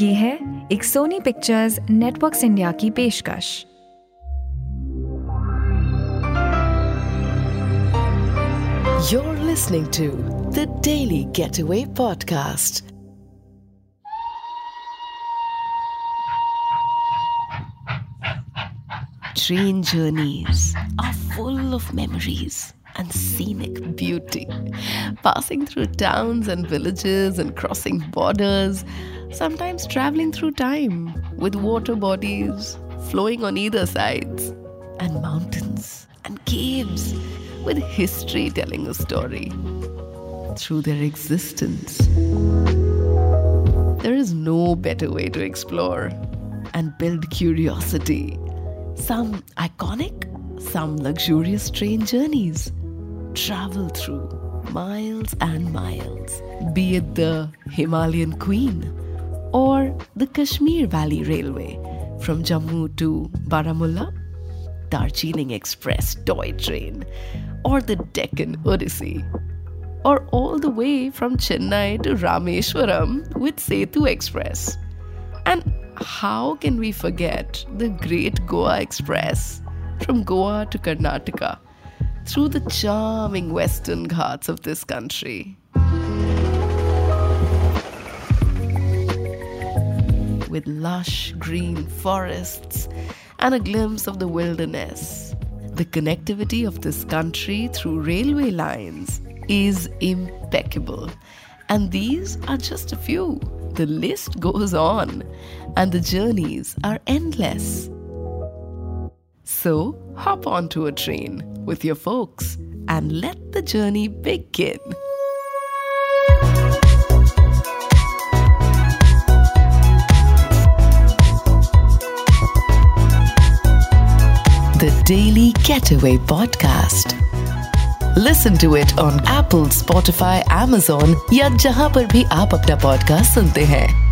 ये है एक सोनी पिक्चर्स नेटवर्क्स इंडिया की पेशकश You're listening to the Daily Getaway Podcast. Train journeys are full of memories and scenic beauty. Passing through towns and villages and crossing borders, sometimes traveling through time with water bodies flowing on either sides, and mountains and caves with history telling a story through their existence. There is no better way to explore and build curiosity. Some iconic, some luxurious train journeys. Travel through miles and miles, be it the Himalayan Queen or the Kashmir Valley Railway from Jammu to Baramulla, Darjeeling Express toy train, or the Deccan Odyssey, or all the way from Chennai to Rameshwaram with Setu Express. And how can we forget the great Goa Express from Goa to Karnataka through the charming western ghats of this country? With lush green forests and a glimpse of the wilderness. The connectivity of this country through railway lines is impeccable. And these are just a few. The list goes on, and the journeys are endless. So, hop onto a train with your folks and let the journey begin. Daily Getaway Podcast. Listen to it on Apple, Spotify, Amazon या जहाँ पर भी आप अपना podcast सुनते हैं